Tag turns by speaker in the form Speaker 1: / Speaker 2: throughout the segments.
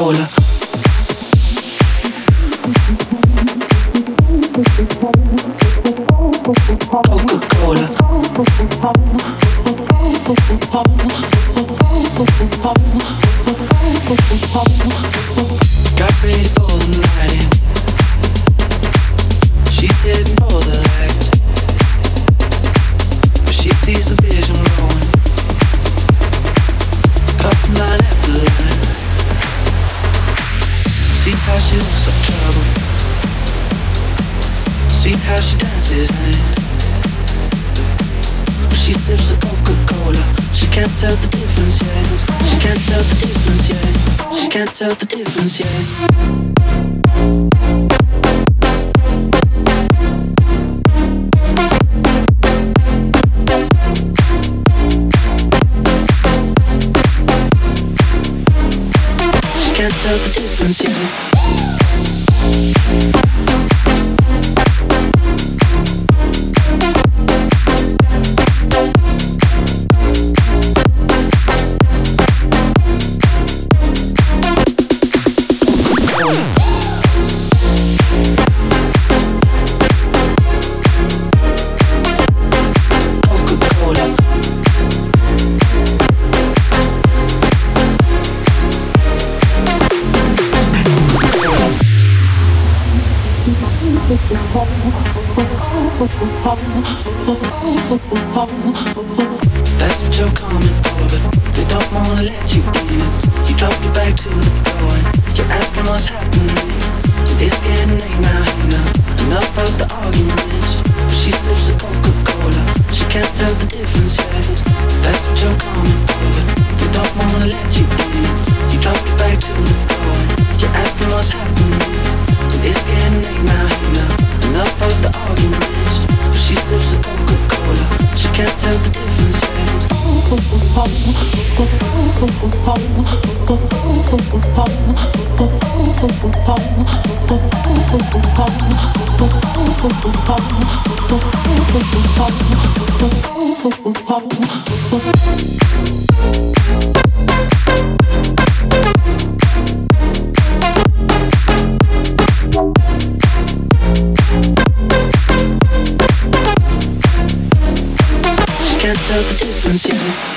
Speaker 1: Coca-Cola. Coca-Cola. Got she dances and she sips the Coca-Cola. She can't tell the difference yet. She can't tell the difference yet. She can't tell the difference yet. She can't tell the difference yet. That's what you're coming for, but they don't wanna let you in. You your back to the floor you're asking what's happening. It's getting late now, now. Enough of the arguments. Can't tell the difference yet.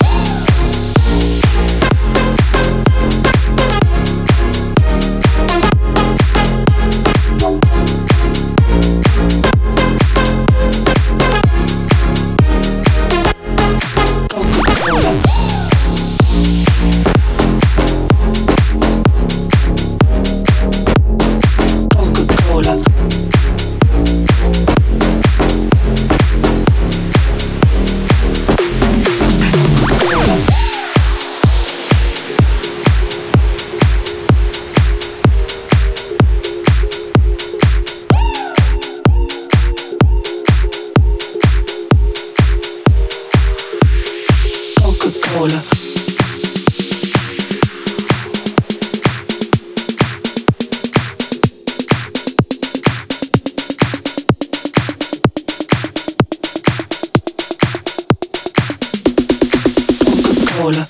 Speaker 1: Coca-Cola.